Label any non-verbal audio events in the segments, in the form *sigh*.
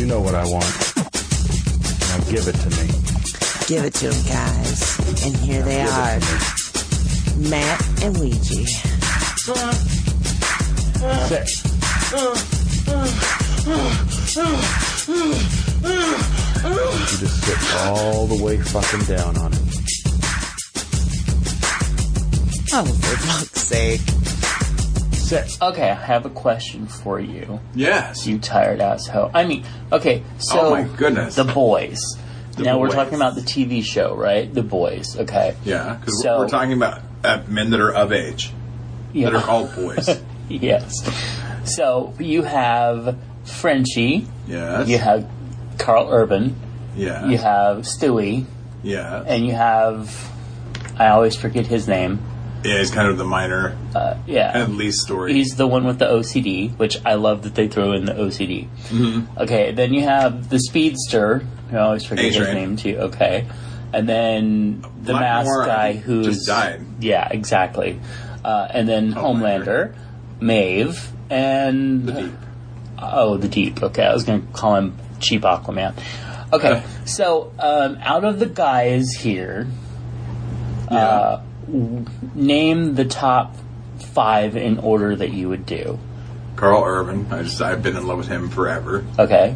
You know what I want. Now give it to me. Give it to them, guys. And here they are. Matt and Ouija. Sit. You just sit all the way fucking down on it. Oh, for fuck's sake. Sit. Okay, I have a question for you. Yes. You tired ass asshole. I mean, okay, so Oh my goodness. The Boys. The now we're Boys. talking about the TV show, right? The Boys. Okay. yeah, because So- we're talking about uh, men that are of age that are called boys. *laughs* yes. So you have Frenchie. yes. You have Karl Urban. Yeah. You have Stewie, Yeah. and you have I always forget his name. Yeah, he's kind of the minor, Uh, yeah. at least story. He's the one with the OCD, which I love that they throw in the OCD. Mm-hmm. Okay, then you have the speedster. I always forget his A-Train. name too. Okay, and then the masked guy who's just died. Yeah, exactly. Uh, and then Homelander, Maeve, and The Deep. oh, the Deep. Okay, I was going to call him Cheap Aquaman. Okay, Uh. *laughs* so um, out of the guys here, Yeah. uh, w- name the top five in order that you would do. Karl Urban. I just I've been in love with him forever. Okay.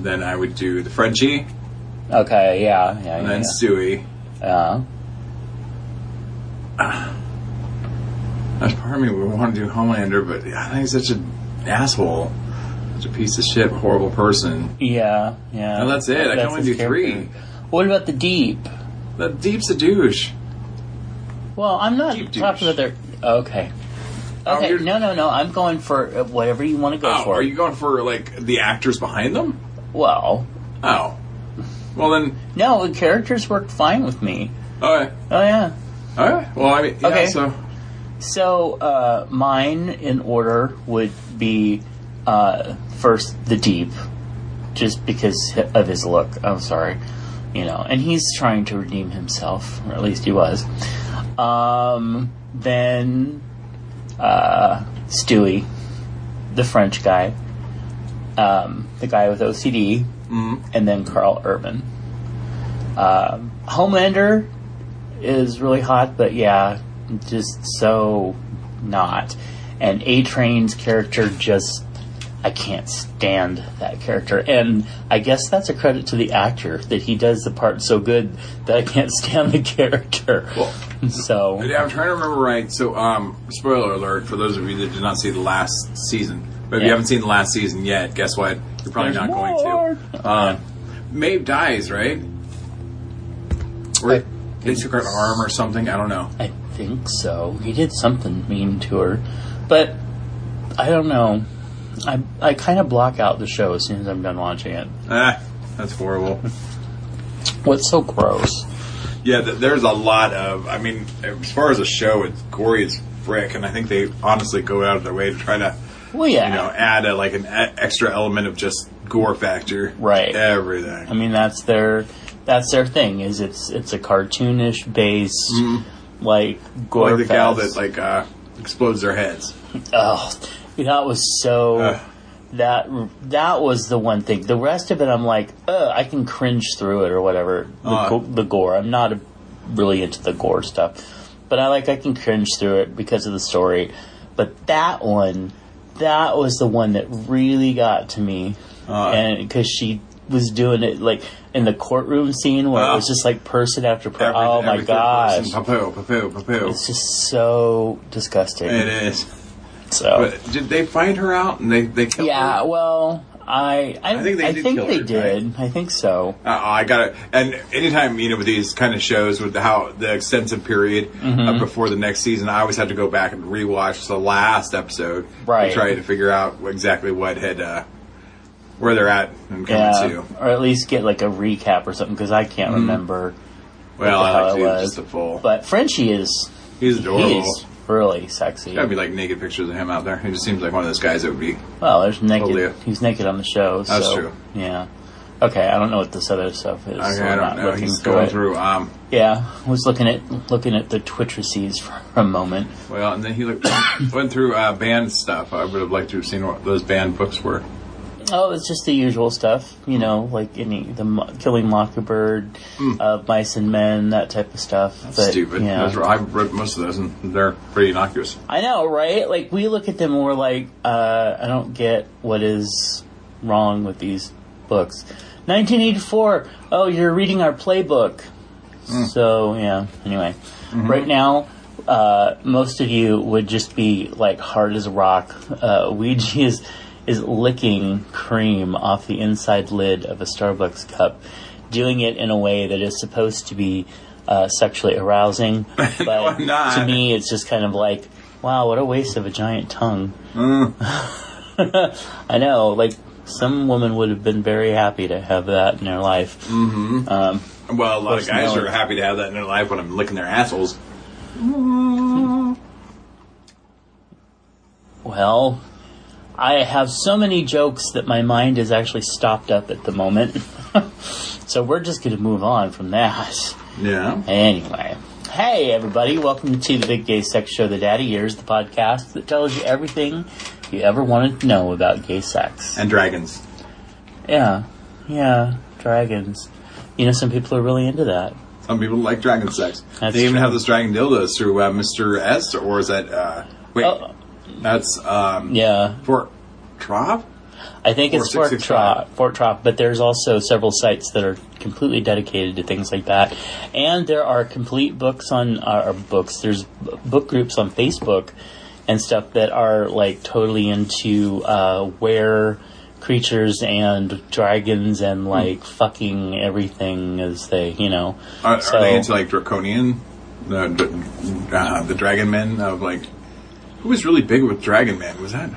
Then I would do the Frenchie, Okay. Yeah. Yeah. and yeah, then yeah. Stewie. Uh, *sighs* There's part of me would want to do Homelander, but I think he's such an asshole, such a piece of shit, horrible person. yeah. Yeah. And that's it. I can only do character. three. What about the Deep? The Deep's a douche. Well, I'm not Deep talking about their. Okay. Oh, Okay. no, no, no. I'm going for uh, whatever you want to go Oh, for. are you going for like the actors behind them? Well, Oh, well then, no. The characters work fine with me. okay, Oh yeah. all right. Well, I mean, yeah, Okay. so So uh, mine in order would be uh, first the deep, just because of his look. I'm sorry, you know, and he's trying to redeem himself, or at least he was. Um, then uh, Stewie, the French guy, um, the guy with OCD, and then Karl Urban. Um, Homelander is really hot, but yeah, just so not. And A Train's character just I can't stand that character. And I guess that's a credit to the actor that he does the part so good that I can't *laughs* stand the character. Well, so I'm trying to remember right. So, um, spoiler alert for those of you that did not see the last season. But if you haven't seen the last season yet, guess what? You're probably There's not more. going to. Um, Maeve dies, right? Or they took her arm or something. I don't know. I think so. He did something mean to her. But I don't know. I I kind of block out the show as soon as I'm done watching it. Ah, that's horrible. *laughs* What's so gross? Yeah, th- there's a lot of. I mean, as far as a show, it's gory as frick, and I think they honestly go out of their way to try to, Well, yeah. you know, add a, like an e- extra element of just gore factor. Right. Everything. I mean, that's their that's their thing. Is it's it's a cartoonish base, like gore Mm-hmm. like the gal that like uh, explodes their heads. oh, that was so. Ugh. that that was the one thing. The rest of it, I'm like, Ugh, I can cringe through it or whatever. The, Uh. go- the gore. I'm not really into the gore stuff, but I like I can cringe through it because of the story. But that one, that was the one that really got to me, Uh. and because she was doing it like in the courtroom scene where it Uh. was just like person after person. Oh my gosh, person, poo poo. it's just so disgusting. It is. So But did they find her out and they they killed yeah, her? well, I I, I think they I did think they her, did. I think so. Uh, I got it. And anytime you know with these kind of shows with how the extensive period Mm-hmm. uh, before the next season, I always have to go back and rewatch the last episode Right. to try to figure out exactly what had uh, where they're at and coming Yeah, to. or at least get like a recap or something because I can't remember. Well, I like it was. just a full. But Frenchie is He's adorable. Really sexy. Gotta be like naked pictures of him out there. He just seems like one of those guys that would be. Well, there's naked. Totally. He's naked on the show. That's so, true. Yeah. Okay, I don't know what this other stuff is. Okay, so I I'm don't not know. looking He's going it. through. Um, Yeah, I was looking at looking at the Twittersees for a moment. well, and then he looked, *coughs* went through uh, band stuff. I would have liked to have seen what those band books were. Oh, it's just the usual stuff, you know, like any the Mo- Killing Mockingbird, uh, Mice and Men, that type of stuff. That's But, stupid. Yeah. Those were- I've read most of those, and they're pretty innocuous. I know, right? Like we look at them, and we're like, uh, I don't get what is wrong with these books. 1984. Oh, you're reading our playbook. So yeah. Anyway, right now, uh, most of you would just be like hard as a rock. Uh, *laughs* Ouija is is licking cream off the inside lid of a Starbucks cup, doing it in a way that is supposed to be uh, sexually arousing. *laughs* But not. to me, it's just kind of like, wow, what a waste of a giant tongue. *laughs* I know, like some woman would have been very happy to have that in their life. Mm-hmm. Um, Well, a lot of guys Personality. are happy to have that in their life when I'm licking their assholes. well, I have so many jokes that my mind is actually stopped up at the moment. *laughs* so we're just going to move on from that. Yeah. Anyway. Hey everybody, welcome to the Big Gay Sex Show, The Daddy Years, the podcast that tells you everything you ever wanted to know about gay sex. And dragons. Yeah, yeah, dragons. You know, some people are really into that. Some people like dragon sex. That's they even true. have those dragon dildos through uh, Mr. S, or is that, uh, wait, Oh. That's, um, Yeah, Fort Troff? I think it's Fort Troff, Fort Troff, but there's also several sites that are completely dedicated to things like that. And there are complete books on, uh, books, there's book groups on Facebook and stuff that are like totally into uh, where creatures and dragons and like fucking everything as they, you know. Are, So- are they into like draconian, the, uh, the dragon men of like? Who was really big with dragon Man? Was that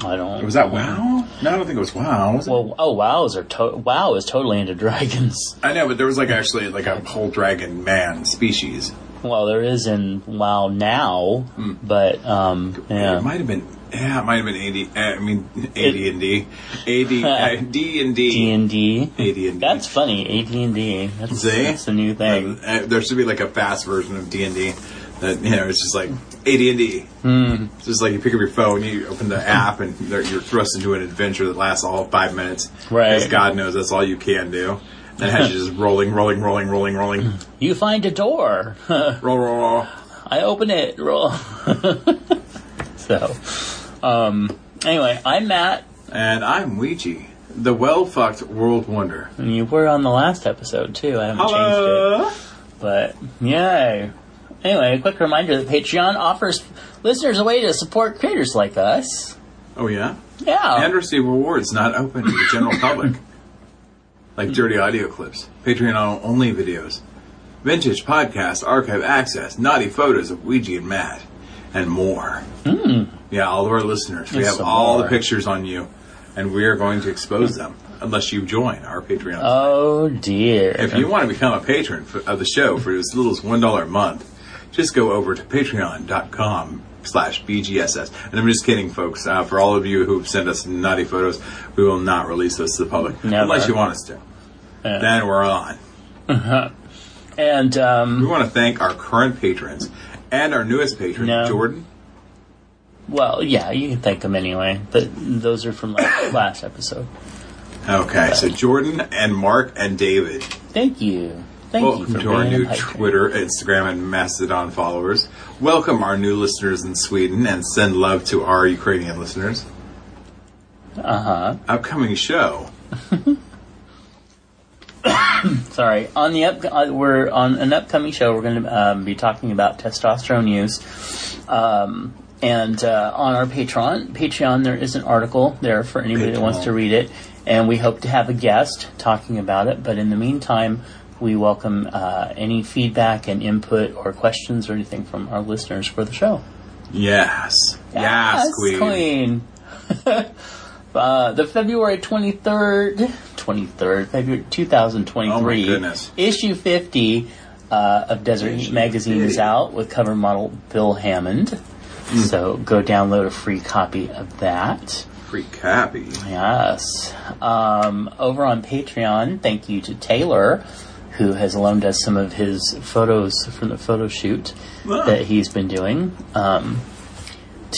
I don't. was that WoW? No, I don't think it was WoW. Was it? Well, oh, WoWs are to- WoW is totally into dragons. *laughs* I know, but there was like actually like a whole dragon man species. Well, there is in WoW now, but um, yeah. It might have been. Yeah, it might have been AD. uh, I mean, AD and D, AD, D and D D. and D. *laughs* AD and D. That's funny. AD and D. That's a new thing. Uh, there should be like a fast version of D and D. That you know, it's just like AD and D. Hmm. It's just like you pick up your phone, you open the app, and you're thrust into an adventure that lasts all five minutes. Right. Because God knows that's all you can do. And it has you just rolling, rolling, rolling, rolling, rolling, *clears throat* You find a door. *laughs* roll, roll, roll. I open it. Roll. *laughs* so, um, anyway, I'm Matt, And I'm Ouija, the well-fucked world wonder. and you were on the last episode too. I haven't changed it. But yay. Anyway, a quick reminder that Patreon offers listeners a way to support creators like us. Oh yeah. Yeah. and receive rewards not open to the general *laughs* public, like dirty audio clips, Patreon only videos, vintage podcast archive access, naughty photos of Ouija and Matt, and more. Hmm. Yeah, all of our listeners, we There's have all more. the pictures on you, and we are going to expose them unless you join our Patreon. oh dear. if you want to become a patron for, of the show for as little as one dollar a month, just go over to patreon.com slash bgss. And I'm just kidding, folks. Uh, for all of you who've sent us naughty photos, we will not release those to the public Never. unless you want us to. Yeah. Then we're on. *laughs* and We um, want to thank our current patrons and our newest patron, No. Jordan. well, yeah, you can thank them anyway. But those are from like *coughs* last episode. Okay, so Jordan and Mark and David. Thank you. Thank Welcome to our new. Twitter, Instagram, and Mastodon followers. Welcome our new listeners in Sweden and send love to our Ukrainian listeners. Uh huh. Upcoming show. *coughs* Sorry. On the up, uh, we're on an upcoming show. We're going to um, be talking about testosterone use. Um, and uh, on our Patreon, Patreon, there is an article there for anybody that wants to read it, and we hope to have a guest talking about it. But in the meantime, we welcome uh, any feedback and input or questions or anything from our listeners for the show. Yes. Yes, queen. *laughs* uh, the February 23rd, 23rd, February 2023. Oh my goodness. Issue 50 uh, of Desert Heat Magazine is out with cover model Bill Hammond. Hmm. So go download a free copy of that. Free copy. Yes. Um, over on Patreon, thank you to Taylor, who has loaned us some of his photos from the photo shoot Wow. that he's been doing um,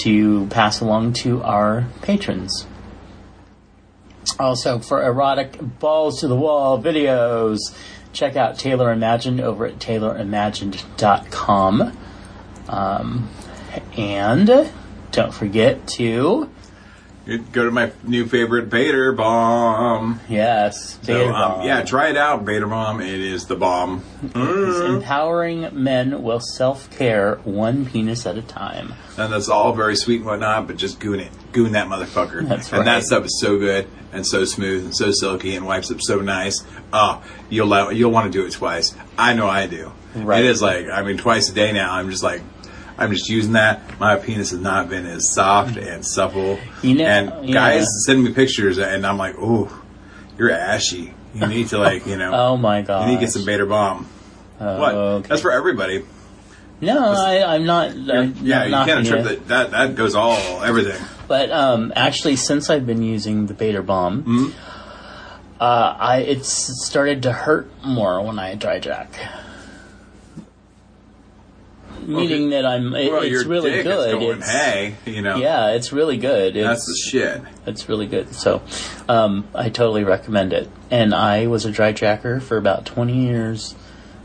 to pass along to our patrons. Also, for erotic balls to the wall videos, check out Taylor Imagined over at taylorimagined.com. Um, and don't forget to, Go to my new favorite Bader Bomb. yes, So, um, Bomb. yeah, try it out, Bader Bomb. It is the bomb. Mm. Empowering men with self care, one penis at a time. And that's all very sweet and whatnot, but just goon it. Goon that motherfucker. That's right. And that stuff is so good and so smooth and so silky and wipes up so nice. Oh, you'll you'll want to do it twice. I know I do. Right. It is like I mean twice a day now. I'm just like I'm just using that. My penis has not been as soft and supple. You know- and guys send me pictures and I'm like, ooh, you're ashy. You need to like you know. Oh my god. You need to get some Bader Bomb. what? okay. That's for everybody. No, I, I'm not. I'm yeah, not you can't trip that. That that goes all everything. But um, actually, since I've been using the Bader Bomb, Mm-hmm. uh, I it's started to hurt more when I dry jack. Meaning that I'm. It, Well, it's your really dick good. is going, It's- hey, you know, Yeah, it's really good. It's, that's the shit. It's really good. So, um, I totally recommend it. And I was a dry jacker for about 20 years.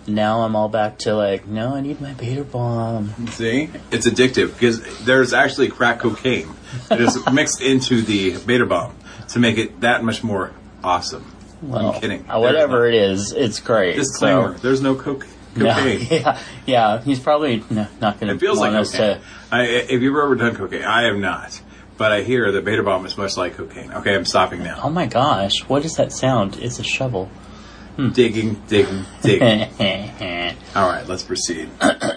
Now I'm all back to like, no, I need my Bader Bomb. See, it's addictive because there's actually crack cocaine that is *laughs* mixed into the beta bomb to make it that much more awesome. Well, I'm kidding. whatever it is, it's great. Disclaimer: So- There's no coke, No, cocaine. yeah, yeah. He's probably no, not going It to feels want like us cocaine. to. I, if you've ever done cocaine, I have not, but I hear that beta bomb is much like cocaine. Okay, I'm stopping now. Oh my gosh, what does that sound? It's a shovel. Digging, digging, digging. *laughs* all right, let's proceed.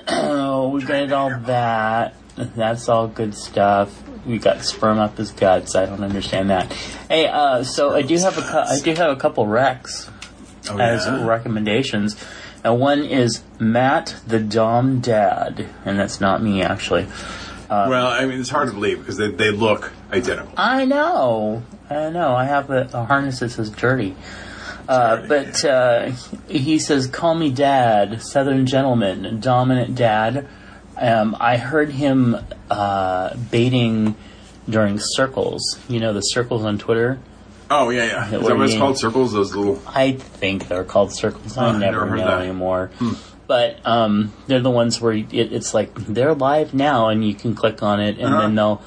oh, we got all that. That's all good stuff. We got sperm up his guts. I don't understand that. Hey, uh, so I do have a cou- I do have a couple recs Oh, as yeah? recommendations. And one is Matt the Dom Dad, and that's not me actually. well, I mean, it's hard to believe because they, they look identical. I know, I know. I have a, a harness that says dirty. Uh, but uh, he says, "Call me Dad, Southern gentleman, dominant dad." Um, I heard him uh, baiting during circles. You know the circles on Twitter. Oh yeah, yeah. Is that what it's called? Circles? Those little. I think they're called circles. I I've never never heard know that. Hmm. anymore. But um, they're the ones where it, it's like they're live now, and you can click on it, and Uh-huh. then they'll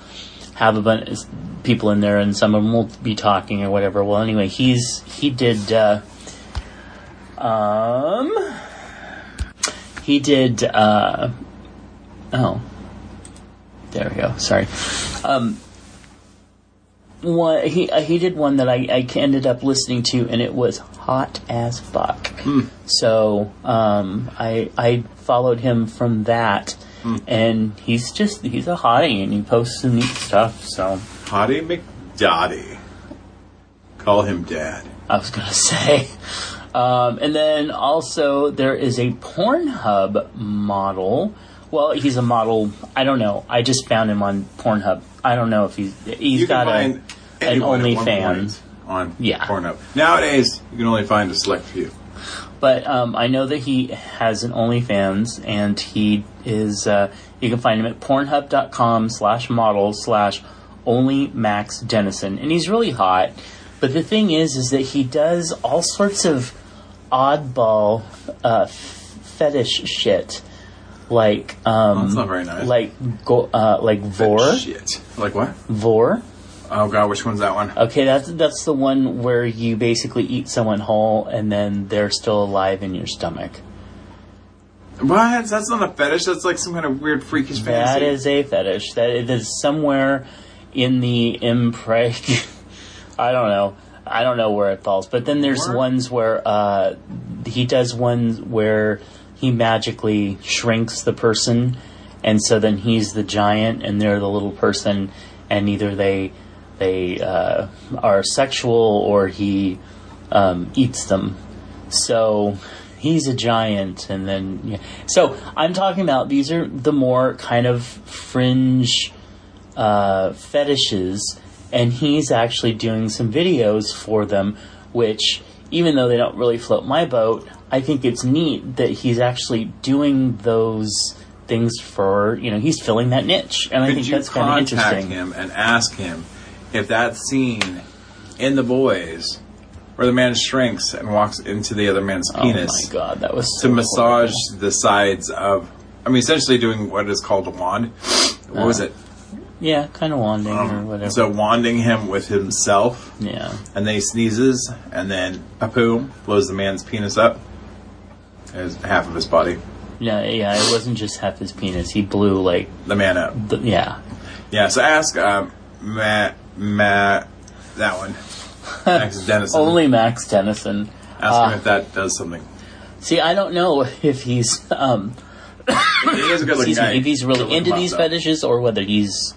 have a bunch of people in there, and some of them will be talking or whatever. Well, anyway, he's he did. Uh, um, he did. Uh, oh, there we go. Sorry. Um, one he uh, he did one that I, I ended up listening to and it was hot as fuck. So um, I I followed him from that, and he's just he's a hottie and he posts some neat stuff. So Hottie McDottie. Call him Dad. I was gonna *laughs* say. Um, and then also there is a Pornhub model. Well, he's a model. I don't know. I just found him on Pornhub. I don't know if he's he's you got a an anyone at one OnlyFans. on Yeah. Pornhub. Nowadays, you can only find a select few. But um, I know that he has an OnlyFans, and he is. Uh, you can find him at Pornhub.com slash model slash only Max Dennison, and he's really hot. But the thing is, is that he does all sorts of oddball uh, f- fetish shit, like um, That's not very nice. like go, uh, like vore Shit. Like what? vore. Oh god, which one's that one? Okay, that's that's the one where you basically eat someone whole and then they're still alive in your stomach. What? That's not a fetish. That's like some kind of weird freakish fantasy. That is a fetish. That it is somewhere in the mpreg. *laughs* I don't know. I don't know where it falls. But then there's Where? ones where uh, he does ones where he magically shrinks the person, and so then he's the giant and they're the little person, and either they they uh, are sexual or he um, eats them. So he's a giant, and then yeah. so I'm talking about these are the more kind of fringe uh, fetishes, and he's actually doing some videos for them, which even though they don't really float my boat, I think it's neat that he's actually doing those things for you know he's filling that niche, and I Could think you that's kind of contact interesting. him and ask him if that scene in The Boys where the man shrinks and walks into the other man's penis. Oh my god, that was to massage horrible. the sides of, I mean, essentially doing what is called a wand. What was it? Yeah, kind of wanding or whatever. Um, So wanding him with himself, yeah, and then he sneezes, and then a boom blows the man's penis up as half of his body. yeah, yeah. It wasn't just half his penis; he blew like, The man up. the, yeah. Yeah. So ask um, Matt, Matt, that one, Max *laughs* Dennison. Only Max Dennison. ask uh, him if that does something. See, I don't know if he's um, He is a good looking guy. me, if he's really into these though. fetishes or whether he's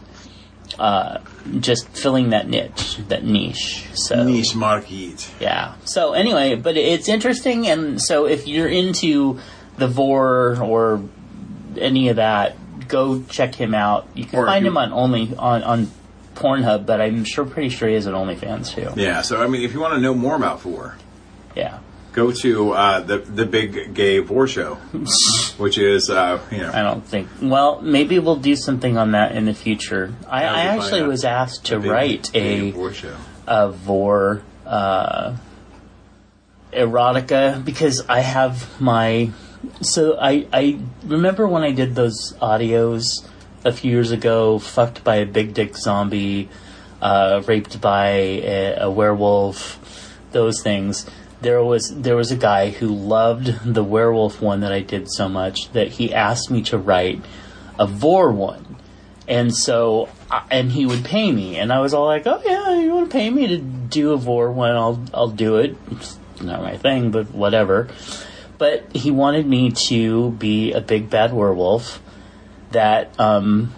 uh, just filling that niche, that niche. So Niche market. yeah. So anyway, but it's interesting, and so if you're into the vore or any of that, go check him out. You can Or find you- him on only on on Pornhub, but I'm sure pretty sure he is an OnlyFans too. Yeah. So I mean, if you want to know more about Vore, Yeah. Go to uh, the the big gay Vore show, *laughs* which is uh, you know I don't think. Well, maybe we'll do something on that in the future. I, I actually was asked to big write a Vore show. a vore uh, erotica because I have my. So I I remember when I did those audios a few years ago. Fucked by a big dick zombie, uh, raped by a, a werewolf. Those things. There was there was a guy who loved the werewolf one that I did so much that he asked me to write a vore one. And so, and he would pay me, and I was all like, "Oh yeah, you want to pay me to do a vore one? I'll I'll do it. It's not my thing, but whatever." But he wanted me to be a big bad werewolf that, um,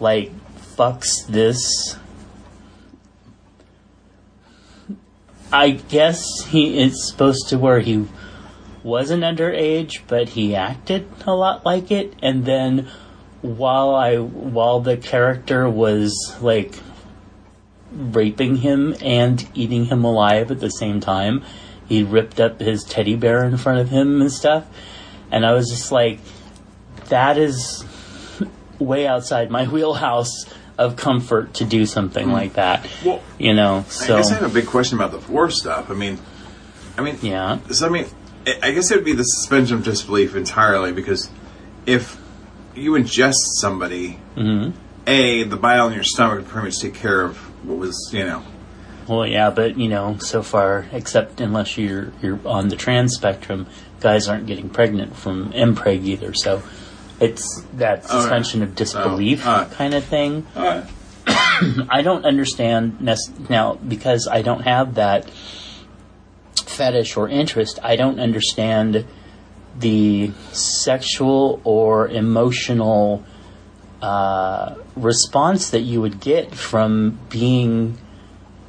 like, fucks this. I guess he is supposed to where he wasn't underage, but he acted a lot like it, and then while I while the character was like raping him and eating him alive at the same time, he ripped up his teddy bear in front of him and stuff. And I was just like, that is way outside my *laughs* wheelhouse of comfort to do something like that. Well, You know, so I guess I have a big question about the Vore stuff. I mean, I mean, yeah. So I mean, I- I guess it would be the suspension of disbelief entirely because if you ingest somebody, Mm-hmm. a the bile in your stomach would pretty much take care of what was you know. Well, yeah, but you know, so far, except unless you're you're on the trans spectrum, guys aren't getting pregnant from mpreg either. So it's that All right. suspension of disbelief So, uh, kind of thing. Right. *coughs* I don't understand nec- now because I don't have that fetish or interest. I don't understand the sexual or emotional uh, response that you would get from being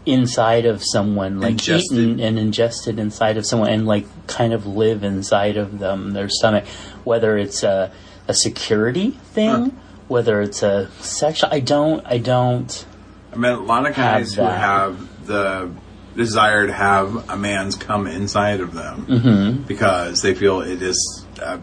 inside of someone, like Ingested. eaten and ingested inside of someone, and like kind of live inside of them, their stomach. Whether it's a, a security thing, Huh. whether it's a sexual, I don't, I don't. I mean, a lot of guys who that. have the desire to have a man's come inside of them Mm-hmm. because they feel it is uh,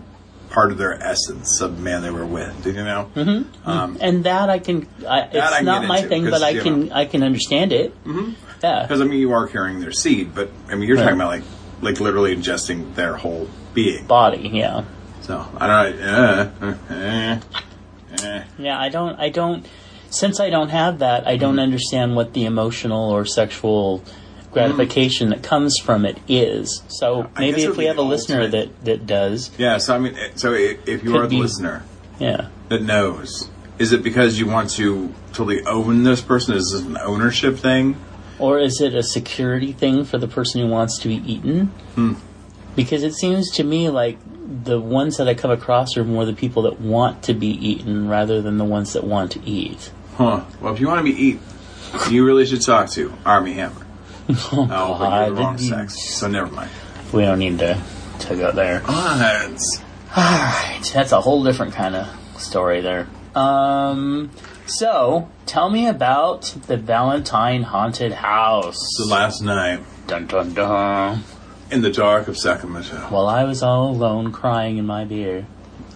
part of their essence of the man they were with. Do you know? Mm-hmm. Um, and that I can. I, it's I not my thing, but I can. know. I can understand it. Mm-hmm. Yeah. Because I mean, you are carrying their seed, but I mean, you're Right. talking about like like literally ingesting their whole being. Body. Yeah. So I don't. Uh, uh, uh. Yeah. I don't. I don't. Since I don't have that, I Mm-hmm. don't understand what the emotional or sexual gratification that comes from it is. So maybe if we have a listener that, that does, Yeah, so I mean, so if you are the listener yeah. that knows, is it because you want to totally own this person? Is this an ownership thing? Or is it a security thing for the person who wants to be eaten? Hmm. Because it seems to me like the ones that I come across are more the people that want to be eaten rather than the ones that want to eat. Huh. Well, if you want to be eaten, you really should talk to Armie Hammer. *laughs* Oh, but you're the wrong sex, so never mind. We don't need to, to go there. What? Alright, that's a whole different kind of story there. Um, so, tell me about the Valentine Haunted House. So last night, Dun dun dun. In the dark of Sacramento, While I was all alone crying in my beer.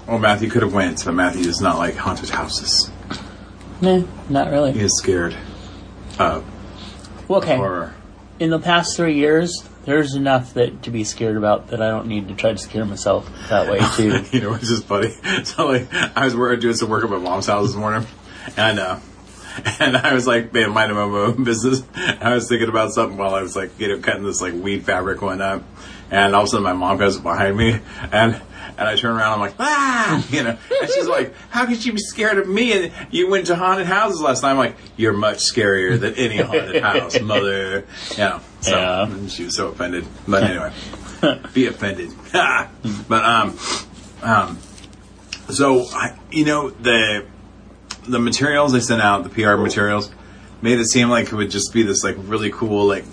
well, Matthew could have went, but Matthew does not like haunted houses. Nah, not really. He is scared of Well, okay. horror. In the past three years, there's enough that to be scared about that I don't need to try to scare myself that way *laughs* too. you know, it's just funny. *laughs* So like, I was working, doing some work at my mom's house this morning, and uh, *laughs* and I was like, man, minding my own *laughs* business. I was thinking about something while I was like, you know, cutting this like weed fabric one up, and all of a sudden my mom goes behind me, and and I turn around, I'm like, ah, *laughs* you know, and she's like, how could you be scared of me? And you went to haunted houses last time. I'm like, you're much scarier than any haunted house, mother. You know, so Yeah. and she was so offended. But anyway, be offended. but um, um, so I, you know the the materials they sent out, the PR materials, made it seem like it would just be this like really cool like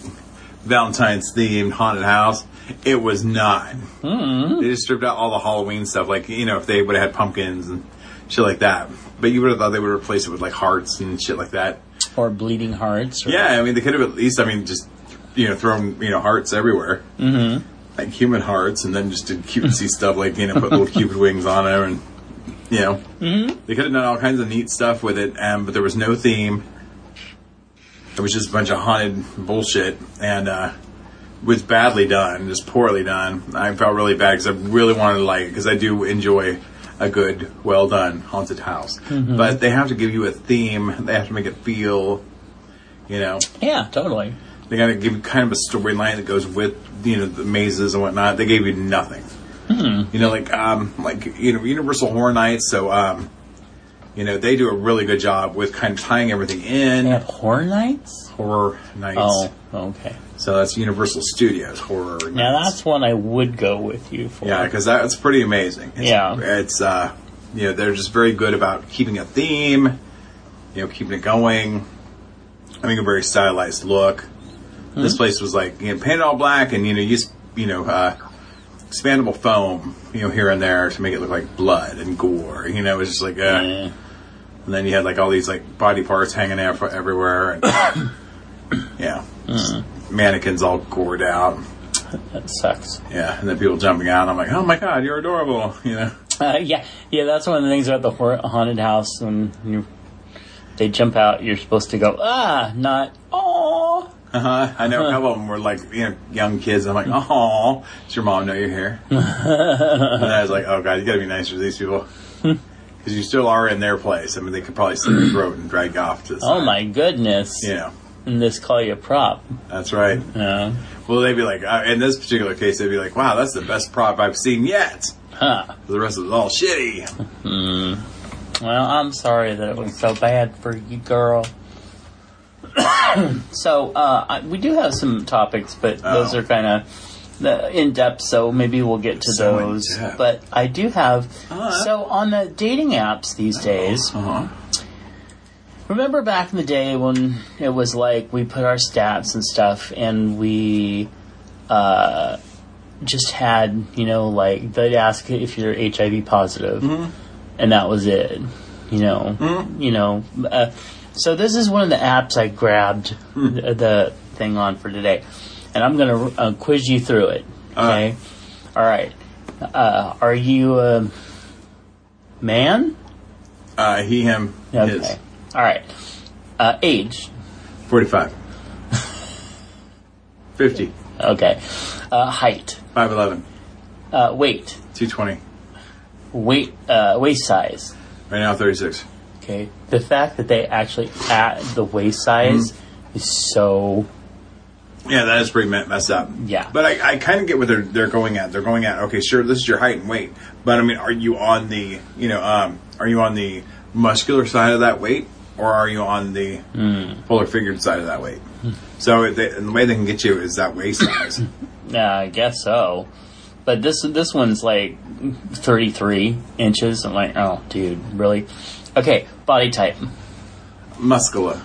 Valentine's themed haunted house. It was not. Hmm. They just stripped out all the Halloween stuff, like you know if they would have had pumpkins and shit like that. But you would have thought they would replace it with like hearts and shit like that. or bleeding hearts. Or, Yeah, I mean they could have at least, I mean, just you know thrown you know hearts everywhere, mm-hmm. like human hearts, and then just did cutesy *laughs* stuff like you know put little cupid wings on it, and you know mm-hmm. they could have done all kinds of neat stuff with it, um, but there was no theme. It was just a bunch of haunted bullshit, and uh, was badly done, just poorly done. I felt really bad because I really wanted to like it because I do enjoy a good, well done haunted house, but they have to give you a theme. They have to make it feel, you know, Yeah, totally. they got to give you kind of a storyline that goes with you know the mazes and whatnot. They gave you nothing. You know, like um, like you know Universal Horror Nights. So um, you know they do a really good job with kind of tying everything in. They have horror nights. Horror Nights. Oh, okay. So that's Universal Studios Horror Nights. Now that's one I would go with you for. yeah, because that's pretty amazing. It's, Yeah. it's uh, you know they're just very good about keeping a theme. You know, keeping it going. I Having a very stylized look. This place was like you know painted all black and you know you you know uh, expandable foam you know here and there to make it look like blood and gore. You know, it was just like uh, Eh, and then you had like all these like body parts hanging out everywhere and *coughs* yeah, just mannequins all gored out. that sucks. Yeah, and then people jumping out. I'm like, oh my god, you're adorable. You know. *laughs* Uh, yeah, yeah. That's one of the things about the haunted house when you they jump out. You're supposed to go ah, not oh. Uh-huh. I know a couple of them were like, you know, young kids. I'm like, oh, does your mom know you're here? *laughs* and I was like, oh god, you gotta be nicer to these people. *laughs* Because you still are in their place. I mean, they could probably slit your throat and drag you off to the Oh my goodness! You know, And this call you a prop. that's right. Yeah. Well, they'd be like, uh, in this particular case, they'd be like, wow, that's the best prop I've seen yet. Huh. The rest of it's all shitty. Well, I'm sorry that it was so bad for you, girl. *coughs* so uh, I, we do have some topics, but those Oh. are kind of in depth. So maybe we'll get to So those. But I do have. Uh. So on the dating apps these days, Uh-huh. remember back in the day when it was like we put our stats and stuff, and we uh, just had you know like they'd ask if you're HIV positive, Mm-hmm. and that was it. You know, you know. Uh, so this is one of the apps I grabbed Hmm. the, the thing on for today, and I'm gonna uh, quiz you through it. Okay. All right. Uh, are you a man? Uh, he, him, Okay. his. All right. Uh, age. 45. *laughs* 50. Okay. Uh, height. 5'11. Uh, weight. 220. Weight. Uh, waist size. Right now, 36. Okay. The fact that they actually add the waist size is so Yeah, that is pretty messed up. Yeah. But I, I kind of get what they're they're going at. They're going at okay, sure, this is your height and weight, but I mean, are you on the you know um, are you on the muscular side of that weight, or are you on the polar figured side of that weight? So they, and the way they can get you is that waist size. *coughs* Yeah, I guess so. But this this one's like 33 inches. I'm like, oh, dude, really? Okay, body type. Muscular,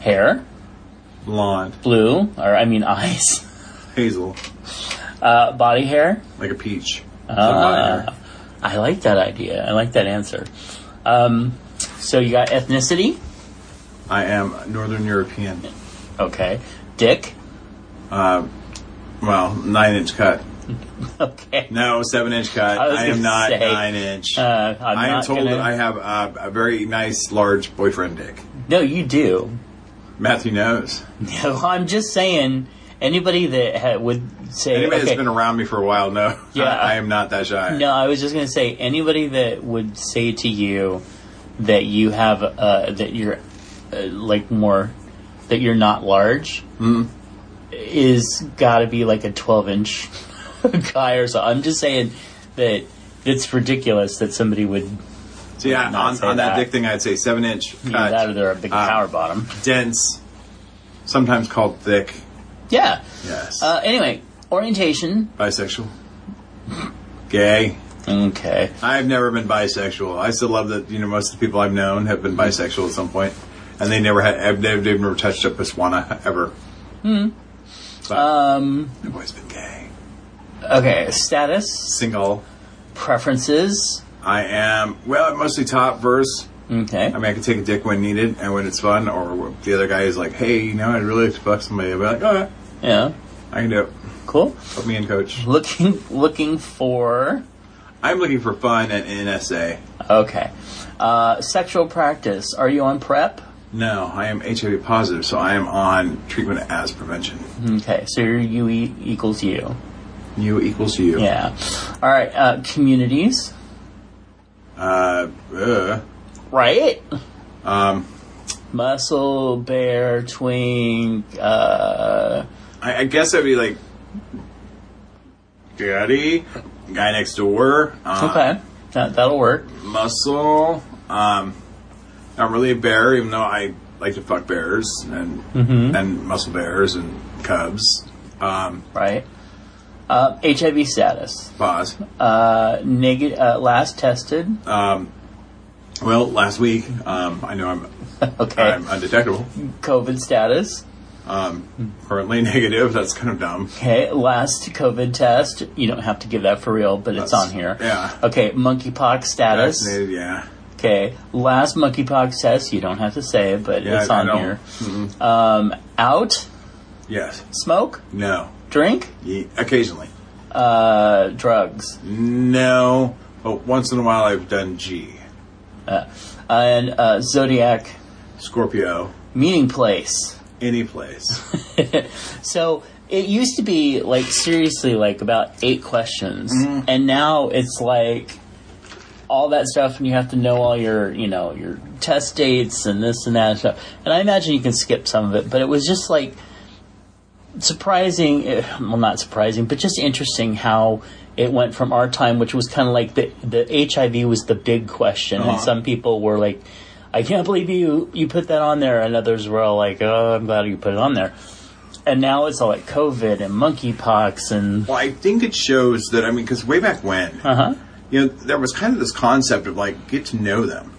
Hair, blonde, blue, or I mean *laughs* eyes. hazel, Uh, body hair. like a peach. Uh, I like that idea. I like that answer. Um, so you got ethnicity. I am Northern European. Okay. Dick. Uh, well, nine inch cut. *laughs* Okay. No, seven inch cut. I I, am not say, nine inch. Uh, I am told gonna- that I have uh, a very nice, large boyfriend dick. No, you do. Matthew knows. No, I'm just saying. Anybody that ha- would say Anybody okay, that's been around me for a while knows *laughs* Yeah. I, I am not that shy. No, I was just gonna say anybody that would say to you that you have uh, that you're uh, like more that you're not large Hmm. is got to be like a 12 inch guy or so. I'm just saying that it's ridiculous that somebody would So yeah, Not on, say on that. that. dick thing, I'd say seven inch cut, that or they're a big uh, power bottom. dense, sometimes called thick. Yeah. Yes, Uh, anyway, orientation. bisexual, gay. Okay. I've never been bisexual. I still love that. You know, most of the people I've known have been bisexual at some point, and they never had. They've, they've never touched a piswana ever. Hmm. But Um. I've always been gay. Okay. Status. Single. Preferences. I am well, mostly top verse. Okay. I mean, I can take a dick when needed and when it's fun, or the other guy is like, "Hey, you know, I'd really like to fuck somebody." I'd be like, "All right, Yeah. I can do it." Cool. Put me in, coach. Looking looking for. I'm looking for fun and NSA. Okay. Uh, sexual practice. Are you on PrEP? No, I am HIV positive, so I am on treatment as prevention. Okay. So your U e- equals you. U equals U. Yeah. All right. Uh, communities. Uh, uh, Right. um, Muscle, bear, twink. Uh, I, I guess I'd be like, Daddy, guy next door. Uh, okay. That that'll work. Muscle. Um, not really a bear, even though I like to fuck bears and and muscle bears and cubs. Um, Right. Uh, HIV status. pause. Uh, negative. Uh, last tested. Um, well, last week, um, I know I'm *laughs* Okay. I'm undetectable. COVID status. Um, currently *laughs* negative. That's kind of dumb. Okay. Last COVID test. You don't have to give that for real, but it's on here. yeah. Okay. Monkeypox status. Vaccinated, yeah. Okay. Last monkeypox test. You don't have to say but Yeah, it's on here. Um, out. Yes. Smoke. No. Drink. Ye- occasionally. Uh, drugs. No. But once in a while, I've done G. And uh, zodiac Scorpio. meeting place. Any place. *laughs* So it used to be like seriously like about eight questions, and now it's like all that stuff, and you have to know all your you know your test dates and this and that and stuff. And I imagine you can skip some of it, but it was just like surprising. eh, Well, not surprising, but just interesting how. It went from our time, which was kind of like the the HIV was the big question, and Uh-huh. some people were like, "I can't believe you you put that on there," and others were all like, "Oh, I'm glad you put it on there." and now it's all like COVID and monkeypox and well, I think it shows that, I mean, because way back when, uh huh you know, there was kind of this concept of like, get to know them.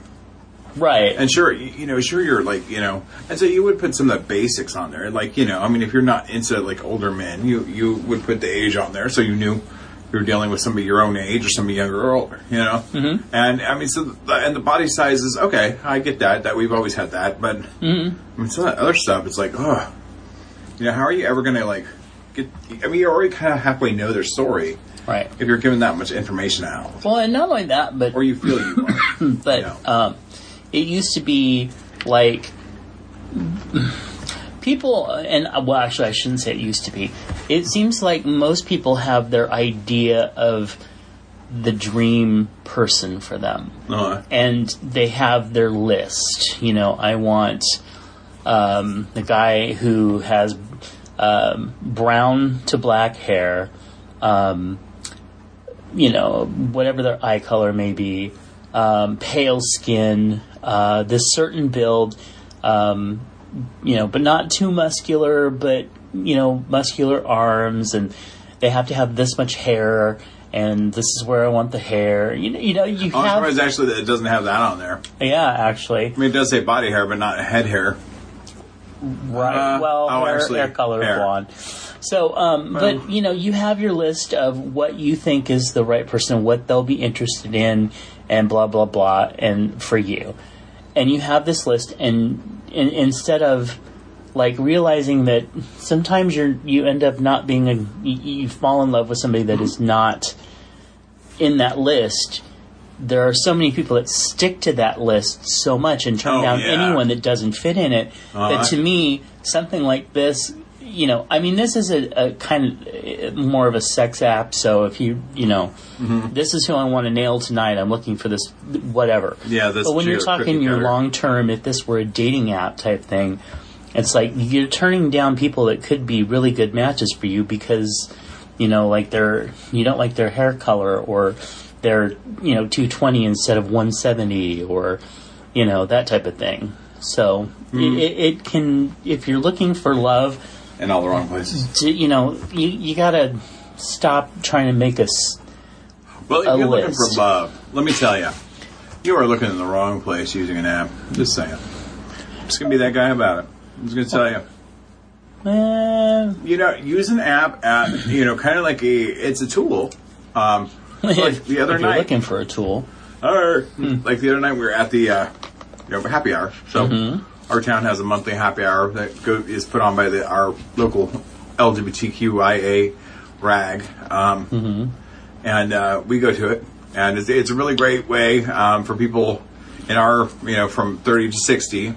Right And sure, you, you know, sure you're like, you know, and so you would put some of the basics on there. Like, you know, I mean, if you're not into like older men, you, you would put the age on there so you knew you were dealing with somebody your own age or somebody younger or older, you know? Mm-hmm. And I mean, so, the, and the body size is, okay, I get that, that we've always had that, but I mean, some of that other stuff, it's like, oh, you know, how are you ever going to like get, I mean, you already kind of halfway know their story right. if you're giving that much information out. Well, and not only that, but Or you feel you are. *coughs* but Yeah. um, it used to be like people and well actually i shouldn't say it used to be. It seems like most people have their idea of the dream person for them. Uh, and they have their list. You know i want um, the guy who has um, brown to black hair, um, you know, whatever their eye color may be, um, pale skin, uh, this certain build, um, you know, but not too muscular, but you know, muscular arms, and they have to have this much hair. And this is where I want the hair. You know, you know, you I'm have. surprised actually that it doesn't have that on there. Yeah, actually, I mean, it does say body hair, but not head hair. right. Uh, well, oh, hair, actually, hair color hair. blonde. So, um, but you know, you have your list of what you think is the right person, what they'll be interested in, and blah blah blah, and for you, and you have this list, and, and instead of like realizing that sometimes you're you end up not being a you, you fall in love with somebody that is not in that list. There are so many people that stick to that list so much and turn Oh, down yeah. anyone that doesn't fit in it. Uh-huh. That to me, something like this, you know, I mean, this is a, a kind of uh, more of a sex app. So if you, you know, Mm-hmm. this is who I want to nail tonight. I'm looking for this, whatever. Yeah, this But when you're talking your long term, if this were a dating app type thing, it's like you're turning down people that could be really good matches for you because, you know, like they're you don't like their hair color or they're you know 220 instead of 170 or you know that type of thing. So it, it, it can if you're looking for love, In all the wrong places. you know you you gotta stop trying to make us. Well, if you're looking for list. love, let me tell you, you are looking in the wrong place using an app. Just saying. I'm just gonna be that guy about it. I'm just gonna tell you. Eh, You know, use an app at you know, kind of like a it's a tool. Um, *laughs* like the other if you're night, looking for a tool, or like the other night, we were at the uh, you know happy hour. So our town has a monthly happy hour that go, is put on by the our local LGBTQIA rag, um, and uh, we go to it, and it's, it's a really great way um, for people in our you know from thirty to sixty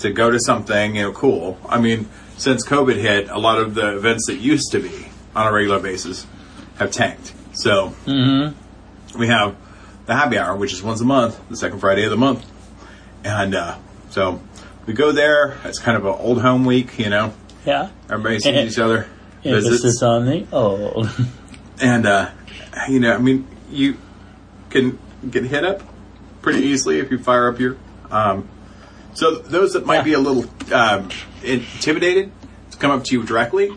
to go to something you know cool. I mean, since COVID hit, a lot of the events that used to be on a regular basis have tanked. So we have the happy hour, which is once a month, the second Friday of the month. And uh, so we go there. It's kind of an old home week, you know. yeah. Everybody sees each other, *laughs* Emphasis visits, on the old. *laughs* and uh, you know, I mean, you can get hit up pretty easily if you fire up your. Um, so those that might be a little um, intimidated to come up to you directly,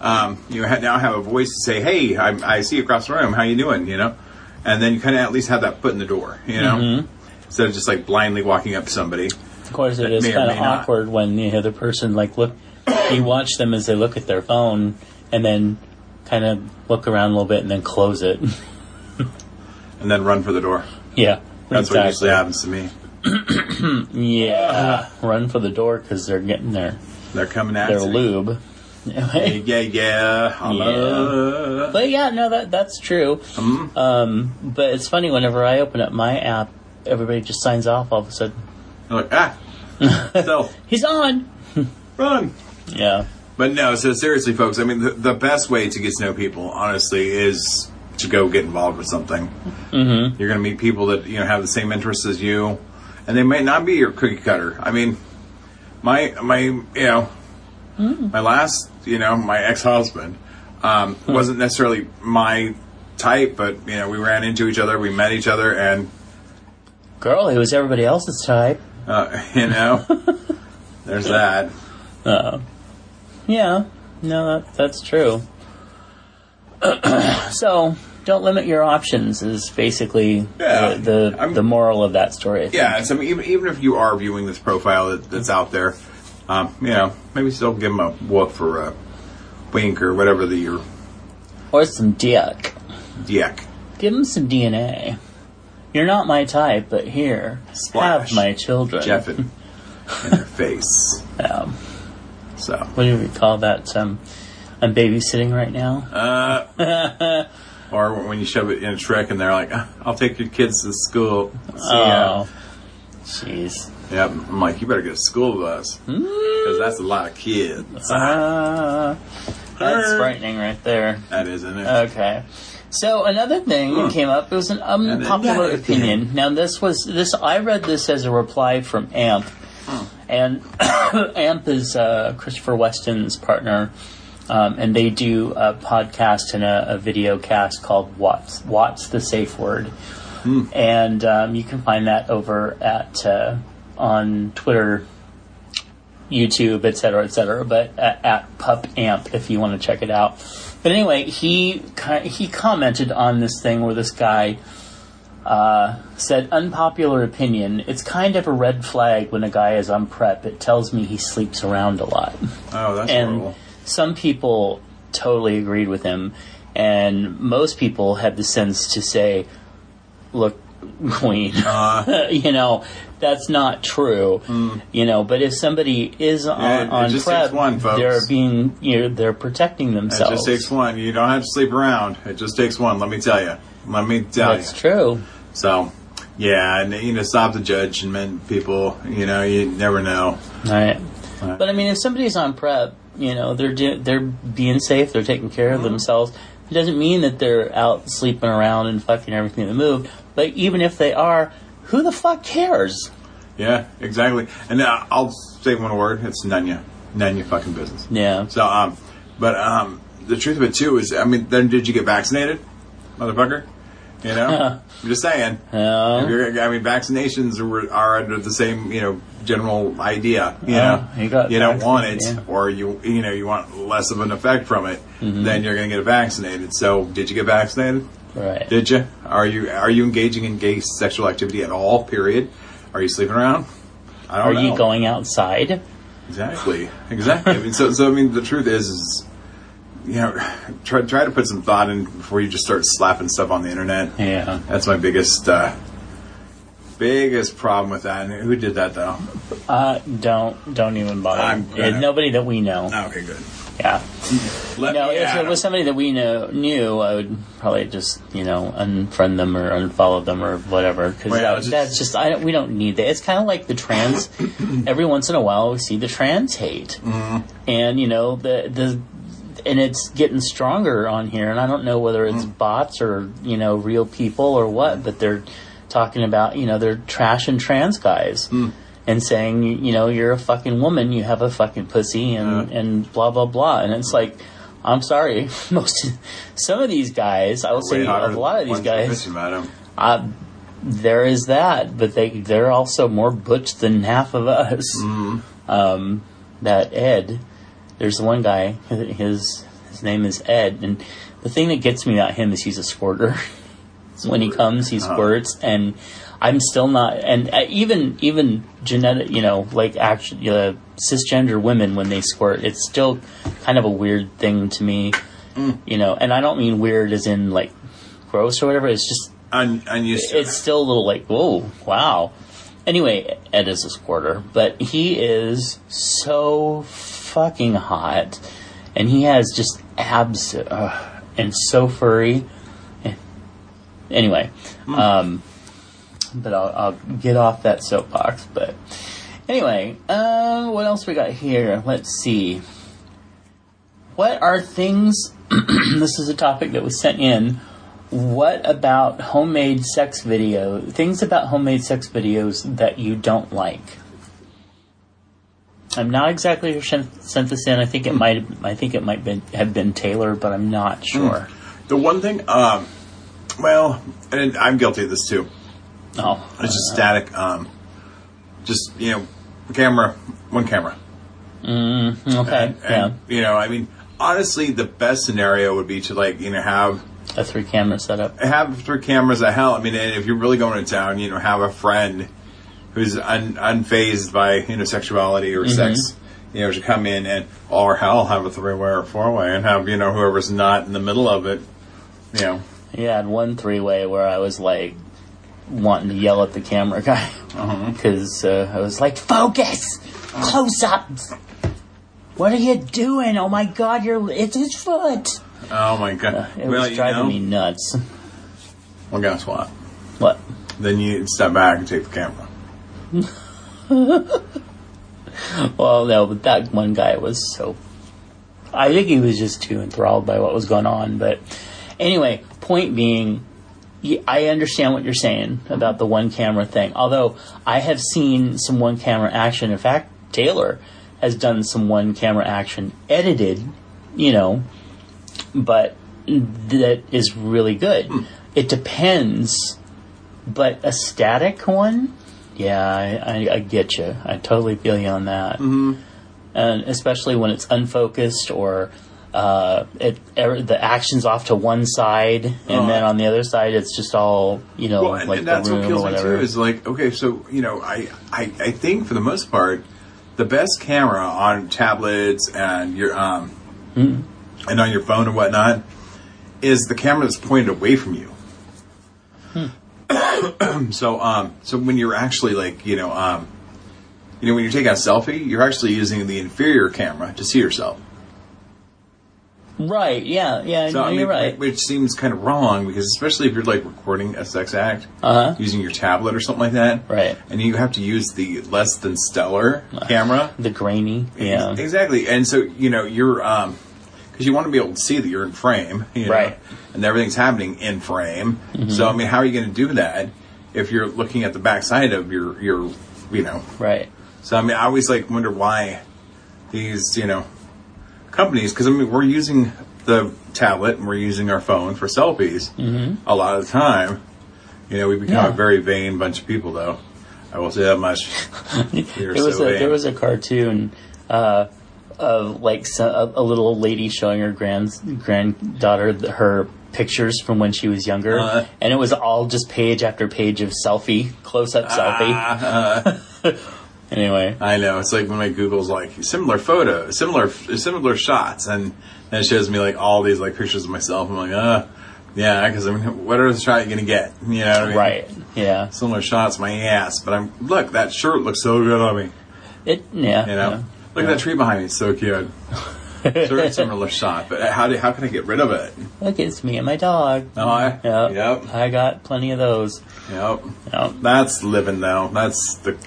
um, you ha- now have a voice to say, "Hey, I, I see you across the room. How you doing?" You know, and then you kind of at least have that foot in the door. You know, instead of just like blindly walking up to somebody. Of course, it is kind of may not. awkward when the other person like look. You watch them as they look at their phone, and then kind of look around a little bit, and then close it. *laughs* And then run for the door. yeah, That's what usually happens to me. *clears throat* Yeah, run for the door because they're getting their They're coming at their you. lube. Yeah, yeah, yeah. holla. *laughs* But yeah, no, that that's true. Mm-hmm. Um, but it's funny whenever I open up my app, everybody just signs off all of a sudden. They're like, ah. *laughs* so, He's on. run. Yeah. But no, so seriously, folks, I mean, the, the best way to get to know people, honestly, is to go get involved with something. Mm-hmm. You're going to meet people that, you know, have the same interests as you, and they might not be your cookie cutter. I mean, my, my, you know, my last, you know, my ex-husband, um, wasn't necessarily my type, but, you know, we ran into each other, we met each other, and, Girl, he was everybody else's type. Uh, *laughs* you know, there's that. Yeah, no, that, that's true. *clears throat* so, don't limit your options is basically Yeah, the the, the moral of that story. I think. Yeah, so I mean, even, even if you are viewing this profile that, that's out there, um, you know, maybe still give them a woof or a wink or whatever the your Or some dick. dick. Give him some DNA. You're not my type, but here, Splash. have my children. Jeffin in their *laughs* face. Um, So, what do we call that? Um, I'm babysitting right now. uh, *laughs* or when you shove it in a Shrek and they're like, "Ah, "I'll take your kids to school." See. Oh, jeez. Yep. I'm like, you better get a school bus because that's a lot of kids. Ah, that's frightening right there. That is, isn't it? Okay. So another thing that came up it was an unpopular opinion. Now this was this I read this as a reply from AMP, and *coughs* AMP is uh, Christopher Weston's partner Um, and they do a podcast and a, a video cast called What's What's the Safe Word, and um, you can find that over at uh, on Twitter, YouTube, et cetera, et cetera. But at, at Pup Amp if you want to check it out. But anyway, he he commented on this thing where this guy uh, said, "Unpopular opinion. It's kind of a red flag when a guy is on PrEP. It tells me he sleeps around a lot." Oh, that's and horrible. some people totally agreed with him, and most people had the sense to say, "Look, Queen, *laughs* you know that's not true." You know, but if somebody is on. Yeah, it on PrEP, one, they're being you know they're protecting themselves. It just takes one. You don't have to sleep around. It just takes one. Let me tell you. Let me tell That's you. true. So, yeah, and you know, stop the judgment, people. You know, you never know. Right. Right. But I mean, if somebody's on PrEP, you know, they're do- they're being safe, they're taking care of Mm-hmm. themselves. It doesn't mean that they're out sleeping around and fucking everything that moved. But even if they are, who the fuck cares? Yeah, exactly. And uh, I'll say one word. It's none ya, none ya fucking business. Yeah. So, um, but um, the truth of it too is, I mean, then did you get vaccinated, motherfucker? You know, *laughs* I'm just saying. Yeah. I mean, vaccinations are, are under the same, you know, general idea. You Yeah, know, you got don't want it, vaccinated, or you, you know, you want less of an effect from it. Mm-hmm. Then you're going to get vaccinated. So, did you get vaccinated? Right. Did you? Are you are you engaging in gay sexual activity at all? Period. Are you sleeping around? I Are don't know. you going outside? Exactly. Exactly. I mean, so so I mean, the truth is, is you know, try try to put some thought in before you just start slapping stuff on the internet. Yeah. That's my biggest uh, biggest problem with that. And who did that though? Uh, don't don't even bother. I'm Uh, nobody that we know. Okay, good. Yeah. Let No, if it was somebody that we know knew, I would probably just you know unfriend them or unfollow them or whatever because Well, that, just- that's just I don't, we don't need that. It's kind of like the trans. *coughs* every once in a while, we see the trans hate, Mm-hmm. and you know the the. And it's getting stronger on here, and I don't know whether it's Mm. bots or you know real people or what, but they're talking about you know they're trash and trans guys Mm. And saying you know you're a fucking woman, you have a fucking pussy, and Yeah. and blah blah blah, and it's like, I'm sorry, *laughs* most some of these guys, I will say a lot of these ones that are guys, uh, there is that, but they they're also more butch than half of us. Mm-hmm. Um, that Ed, there's one guy, his his name is Ed, and the thing that gets me about him is he's a squirter. *laughs* when he comes, he squirts, and I'm still not. And uh, even even genetic, you know, like actually uh, cisgender women when they squirt, it's still kind of a weird thing to me. You know, and I don't mean weird as in like gross or whatever. It's just Un, unused to it's still a little like, whoa, wow. Anyway, Ed is a squirter, but he is so fucking hot, and he has just abs uh, and so furry. Anyway, um, but I'll, I'll get off that soapbox. But anyway, uh, what else we got here? Let's see. What are things? *clears throat* this is a topic that was sent in what about homemade sex video things about homemade sex videos that you don't like i'm not exactly sure who sent this in i think it might i think it might been, have been taylor but i'm not sure The one thing, um, well, and I'm guilty of this too. Oh It's just static. Um, just you know, camera, one camera. okay And, yeah You know, I mean, honestly, the best scenario would be to like you know have a three camera setup have three cameras at hell. I mean, and if you're really going to town, you know, have a friend who's un, unfazed by you know sexuality or sex. You know, to come in and or hell have a three way or four way and have you know whoever's not in the middle of it. You know, yeah had one three way where i was like wanting to yell at the camera guy *laughs* because uh, i was like focus close up what are you doing oh my god you're it's his foot oh my god. it well, was driving know, me nuts well, guess what? what Then you step back and take the camera. *laughs* Well, no, but that one guy was so. I think he was just too enthralled by what was going on. But anyway, point being, I understand what you're saying about the one camera thing. Although I have seen some one camera action. In fact, Taylor has done some one camera action edited you know, but that is really good. It depends, but a static one, yeah, I, I, I get you. I totally feel you on that. Mm-hmm. And especially when it's unfocused or uh, it er, the action's off to one side, and Oh. then on the other side it's just all you know, Well, and, like and that's the what kills me too. Is like, okay, so you know, I, I, I think for the most part, the best camera on tablets and your um, Hmm. and on your phone and whatnot is the camera that's pointed away from you. Hmm. *coughs* so, um, so when you're actually like, you know, um, you know, when you're taking a selfie, you're actually using the inferior camera to see yourself. Right? Yeah, yeah. So no, I mean, you're right. which seems kind of wrong because especially if you're like recording a sex act Uh-huh. using your tablet or something like that, Right. And you have to use the less than stellar camera, The grainy, yeah. Ex- exactly. And so you know you're um because you want to be able to see that you're in frame, you know, Right. And everything's happening in frame. Mm-hmm. So I mean, how are you going to do that if you're looking at the backside of your your you know? Right. So I mean, I always like wonder why these you know companies because I mean we're using the tablet and we're using our phone for selfies a lot of the time. You know, we become Yeah. a very vain bunch of people, though. I will say that much. *laughs* There was so a vain. there was a cartoon uh, of like a, a little old lady showing her grand granddaughter her pictures from when she was younger, Uh-huh. and it was all just page after page of selfie, close up selfie. *laughs* anyway, I know. It's like when my Google's like similar photo, similar similar shots, and then it shows me like all these like pictures of myself. I'm like, uh, yeah, because I mean, what other shot are you gonna get? You know what I mean? right? Yeah, Similar shots, my ass. But I'm look, that shirt looks so good on me. it yeah. You know, yeah. look at that tree behind me. It's so cute. *laughs* Of similar shot, but how do how can I get rid of it? Look, it's me and my dog. Oh, I, Yep. yep, I got plenty of those. yep. Yep. That's living though. That's the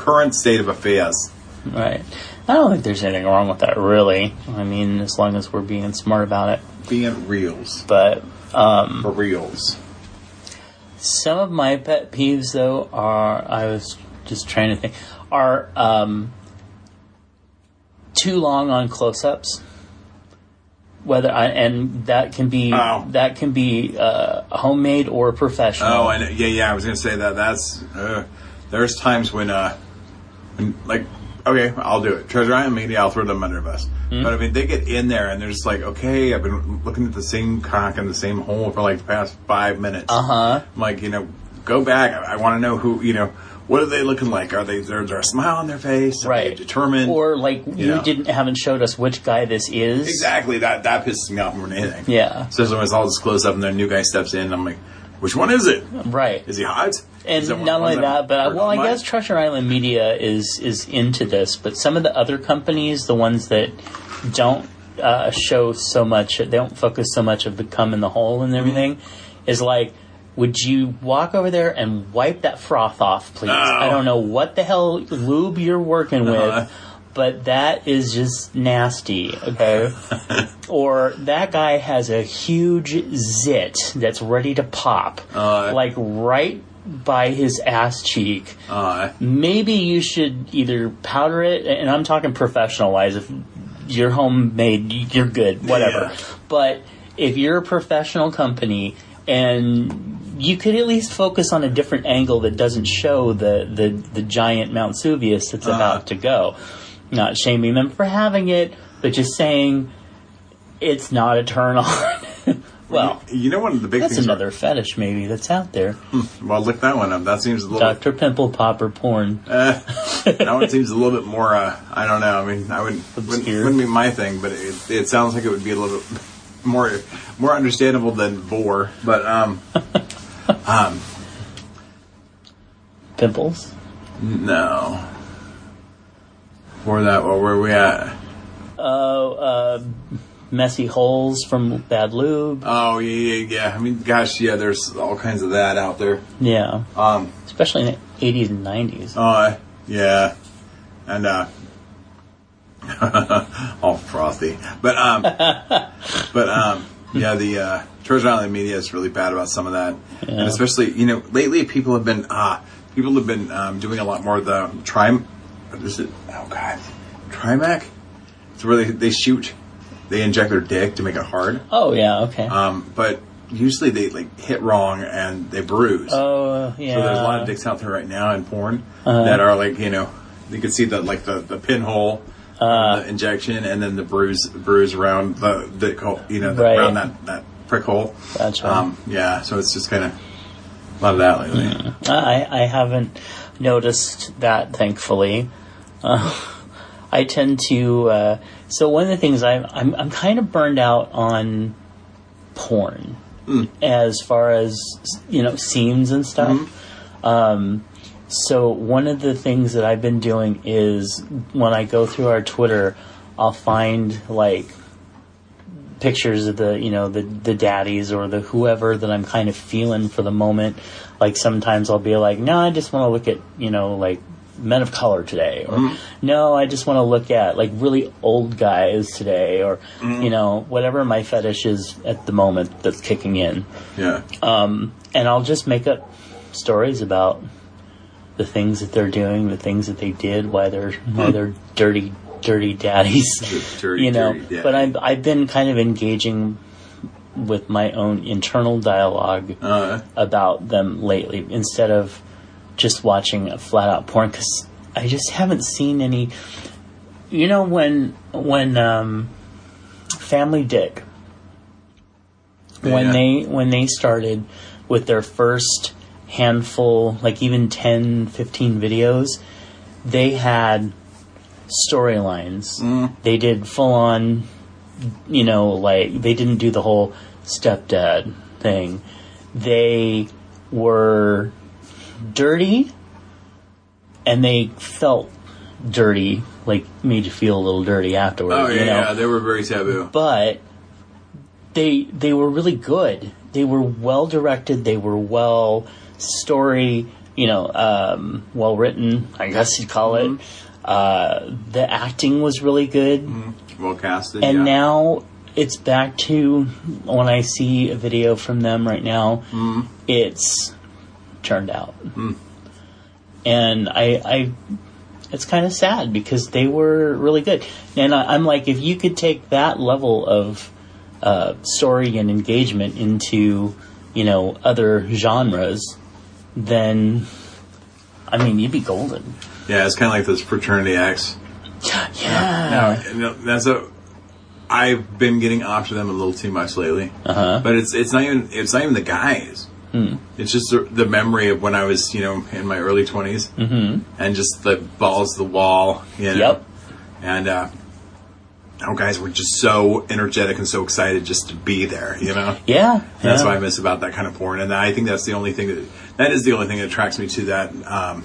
current state of affairs. Right. I don't think there's anything wrong with that, really. I mean, as long as we're being smart about it. Being reals, But um, for reals. some of my pet peeves, though, are I was just trying to think are um, too long on close-ups. Whether I, and that can be Oh. that can be uh, homemade or professional. Oh, and yeah, yeah. I was gonna say that. That's uh, there's times when, uh, like, okay, I'll do it. Treasure Island Media, I'll throw them under the bus. Hmm? But I mean, they get in there and they're just like, okay, I've been looking at the same cock in the same hole for like the past five minutes. Uh huh. I'm like, you know, go back. I, I want to know who, you know, what are they looking like? Are they is there, is there a smile on their face? Are they Right. determined? Or like you know. didn't haven't showed us which guy this is. exactly that that pisses me off more than anything. Yeah. Especially when it's all just closed up and the new guy steps in. and I'm like, which one is it? Right. Is he hot? And that not only that, but well, I guess? Treasure Island Media is is into this, but some of the other companies, the ones that don't uh, show so much, they don't focus so much of the cum in the hole and everything, is like, would you walk over there and wipe that froth off, please? I don't know what the hell lube you're working Uh-huh. with. But that is just nasty, okay? *laughs* or that guy has a huge zit that's ready to pop, Uh. like right by his ass cheek. Uh, Maybe you should either powder it, and I'm talking professional wise. If you're homemade, you're good, whatever. Yeah. But if you're a professional company and you could at least focus on a different angle that doesn't show the, the, the giant Mount Vesuvius that's Uh-huh. about to go. Not shaming them for having it, but just saying it's not a turn on. *laughs* well, you know, one of the big that's things. another fetish maybe that's out there. Well, look that one up. That seems a little. Dr. Pimple Popper porn. Uh, that one seems a little bit more. Uh, I don't know. I mean, I would wouldn't, wouldn't be my thing, but it, it sounds like it would be a little bit *laughs* more more understandable than vore. But um, *laughs* um, Pimples. no. For that, where are we at? Oh, uh, messy holes from bad lube. Oh yeah, yeah, yeah. I mean, gosh, yeah. There's all kinds of that out there. Yeah, Um, especially in the 80s and 90s. uh, yeah, and uh, *laughs* all frothy. But um, *laughs* but um, yeah, the uh, Treasure Island media is really bad about some of that, and especially you know lately people have been uh, people have been um, doing a lot more of the trim. What is it? Oh God, Trimix. It's where they they shoot they inject their dick to make it hard. Oh yeah, okay. Um, but usually they like hit wrong and they bruise. oh yeah. So there's a lot of dicks out there right now in porn Uh-huh. that are like you know you can see the like the the pinhole. Uh. the injection and then the bruise bruise around the the you know the, Right. around that that prick hole. Gotcha. Um, yeah, so it's just kind of a lot of that lately. I, I haven't noticed that, thankfully. Uh, *laughs* I tend to. Uh, so one of the things I'm I'm, I'm kind of burned out on porn, as far as you know scenes and stuff. Um, so one of the things that I've been doing is when I go through our Twitter, I'll find like pictures of the you know the the daddies or the whoever that I'm kind of feeling for the moment. Like sometimes I'll be like, no, I just want to look at you know like men of color today, or no, I just want to look at like really old guys today, or you know whatever my fetish is at the moment that's kicking in, Yeah, um, and I'll just make up stories about the things that they're doing, the things that they did, why they're why they're dirty dirty daddies *laughs* dirty, you know. dirty but I've, I've been kind of engaging with my own internal dialogue uh, about them lately instead of just watching a flat out porn because i just haven't seen any you know when when um family dick when they when they started with their first handful like even 10 15 videos they had storylines. They did full on you know like they didn't do the whole stepdad thing. They were dirty and they felt dirty like made you feel a little dirty afterwards oh yeah, you know yeah, they were very taboo. but they they were really good. They were well directed. They were well story, you know, um, well written. I guess you'd call it. Uh, the acting was really good, Well casted. and yeah. now it's back to when I see a video from them right now. It's turned out, and I, I it's kind of sad because they were really good. And I, I'm like, if you could take that level of uh, story and engagement into, you know, other genres, then I mean, you'd be golden. yeah, it's kind of like this fraternity X. *gasps* Yeah. No, no, that's a. I've been getting after them a little too much lately, Uh-huh. but it's it's not even it's not even the guys. Hmm. It's just the, the memory of when I was you know in my early 20s mm-hmm. and just the balls the wall. You know? Yep. And uh, how guys were just so energetic and so excited just to be there. You know. Yeah. That's what I miss about that kind of porn, and I think that's the only thing that that is the only thing that attracts me to that um,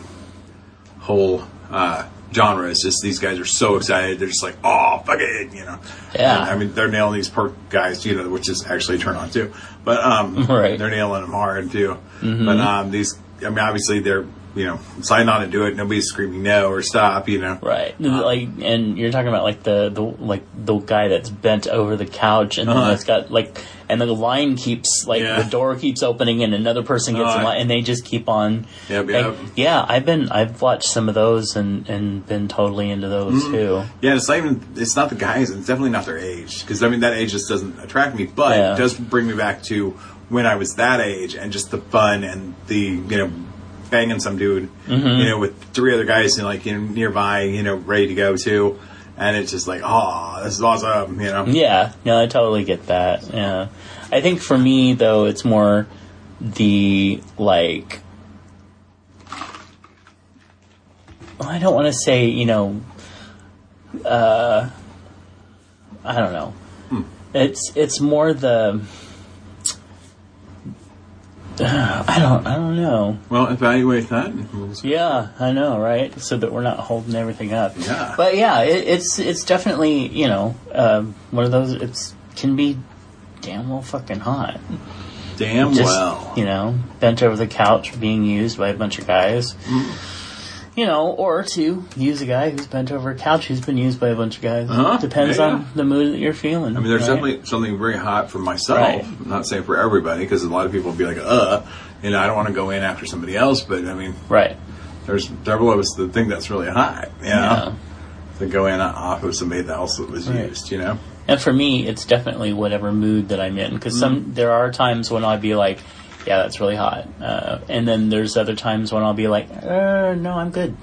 whole uh, genre. Is just these guys are so excited; they're just like, "Oh, fuck it," you know. Yeah. And, I mean, they're nailing these perk guys, you know, which is actually turn on too. But um, *laughs* Right. they're nailing them hard too. But um, these, I mean, obviously they're you know sign on and do it. Nobody's screaming no or stop. You know. Right, like, and you're talking about like the, the like the guy that's bent over the couch, and then Uh-huh. it's got like, and the line keeps like Yeah. the door keeps opening, and another person gets in Uh, line, and they just keep on. Yep, like. Yeah, I've been I've watched some of those and and been totally into those Mm-hmm. too. Yeah, it's not even. It's not the guys. and It's definitely not their age. Because I mean, that age just doesn't attract me. But Yeah. it does bring me back to when I was that age and just the fun and the you know banging some dude, Mm-hmm. you know, with three other guys and like you know nearby, you know, ready to go too. And it's just like, oh, this is awesome, you know. Yeah, no, I totally get that. Yeah, I think for me though, it's more the like. I don't want to say you know. Uh, I don't know. It's it's more the. *sighs* I don't I don't know. Well, evaluate that. and we'll see. Yeah, I know, right? So that we're not holding everything up. Yeah. But yeah, it, it's it's definitely you know um, one of those. It's can be damn well fucking hot. Damn Just well. you know, bent over the couch, being used by a bunch of guys. Mm. You know, or to use a guy who's bent over a couch who's been used by a bunch of guys. Uh-huh, Depends yeah. on the mood that you're feeling. I mean, there's right? definitely something very hot for myself. Right. I'm not saying for everybody, because a lot of people will be like, uh, you know, I don't want to go in after somebody else, but I mean, right. there's there was the thing that's really hot, you know, Yeah. to go in off of somebody else that was Right. used, you know. And for me, it's definitely whatever mood that I'm in. Because some there are times when I'd be like, "Yeah, that's really hot," uh, and then there's other times when I'll be like, uh, "No, I'm good."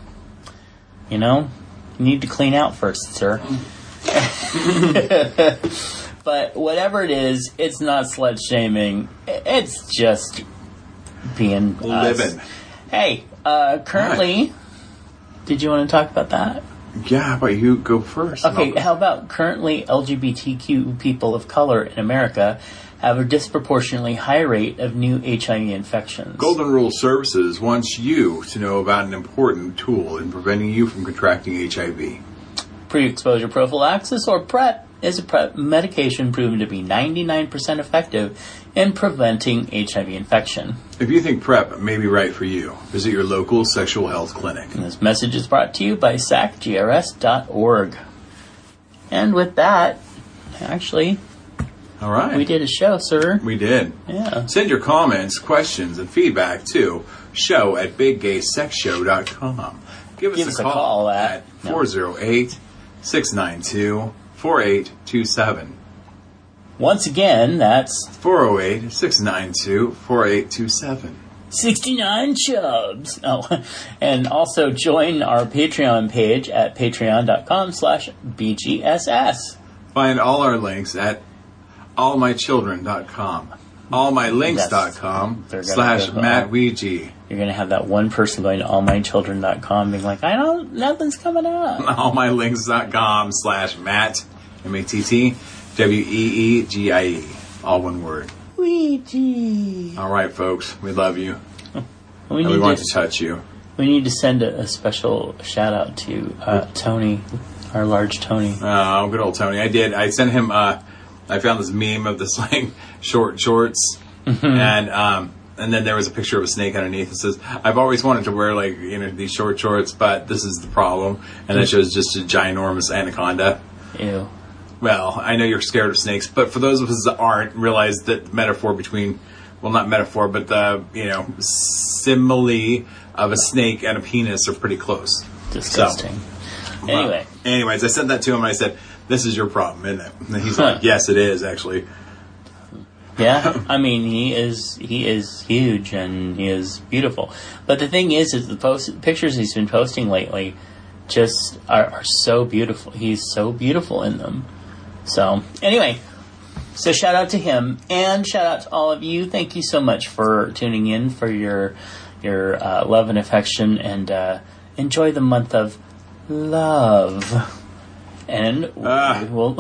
You know, you need to clean out first, sir. *laughs* but whatever it is, it's not slut shaming. It's just being. Living. Hey, uh, currently, did you want to talk about that? Yeah, how about you go first? Okay, how about currently LGBTQ people of color in America have a disproportionately high rate of new HIV infections? Golden Rule Services wants you to know about an important tool in preventing you from contracting HIV. Pre-exposure prophylaxis, or PrEP, is a PrEP medication proven to be 99% effective in preventing HIV infection. If you think PrEP may be right for you, visit your local sexual health clinic. This message is brought to you by sacgrs.org. And with that, actually, All right. we did a show, sir. We did. Yeah. Send your comments, questions, and feedback to show at biggaysexshow.com. Give us, Give a, us a call call at- at 408 692 4827. Once again, that's 408 692 4827. 69 chubs. Oh, *laughs* and also join our Patreon page at patreon.com slash BGSS. Find all our links at allmychildren.com. Allmylinks.com slash Matt Weegie. You're going to have that one person going to allmychildren.com being like, I don't, nothing's coming up. *laughs* allmylinks.com slash Matt, M-A-T-T, W-E-E-G-I-E. All one word. Weegie. All right, folks. We love you. We And we want to, to touch you. we need to send a, a special shout out to uh, Tony, our large Tony. Oh, good old Tony. I did. I sent him, uh, I found this meme of this *laughs* like short shorts. And, um, and then there was a picture of a snake underneath. It says, I've always wanted to wear like, you know, these short shorts, but this is the problem. And it shows just a ginormous anaconda. Ew. Well, I know you're scared of snakes, but for those of us that aren't, realize that the metaphor between, well, not metaphor, but the, you know, simile of a snake and a penis are pretty close. Disgusting. Anyway. Anyways, I sent that to him and I said, this is your problem, isn't it? And he's like, yes, it is, actually. Yeah, *laughs* I mean he is he is huge and he is beautiful. But the thing is, is the post pictures he's been posting lately just are, are so beautiful. He's so beautiful in them. So anyway, so shout out to him and shout out to all of you. Thank you so much for tuning in for your your uh, love and affection and uh, enjoy the month of love. And Ah. we'll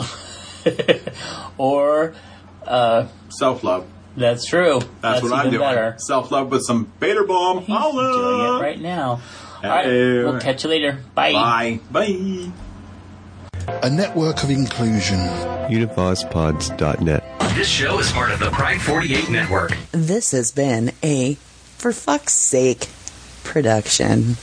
*laughs* or uh, Self love. that's true. That's, what I'm doing. Better. Self love with some beta bomb. He's Holla! doing it right now. All right, Hey. we'll catch you later. Bye. Bye. Bye. A network of inclusion. UnivazPods.net. This show is part of the Pride 48 network. This has been a For Fuck's Sake production.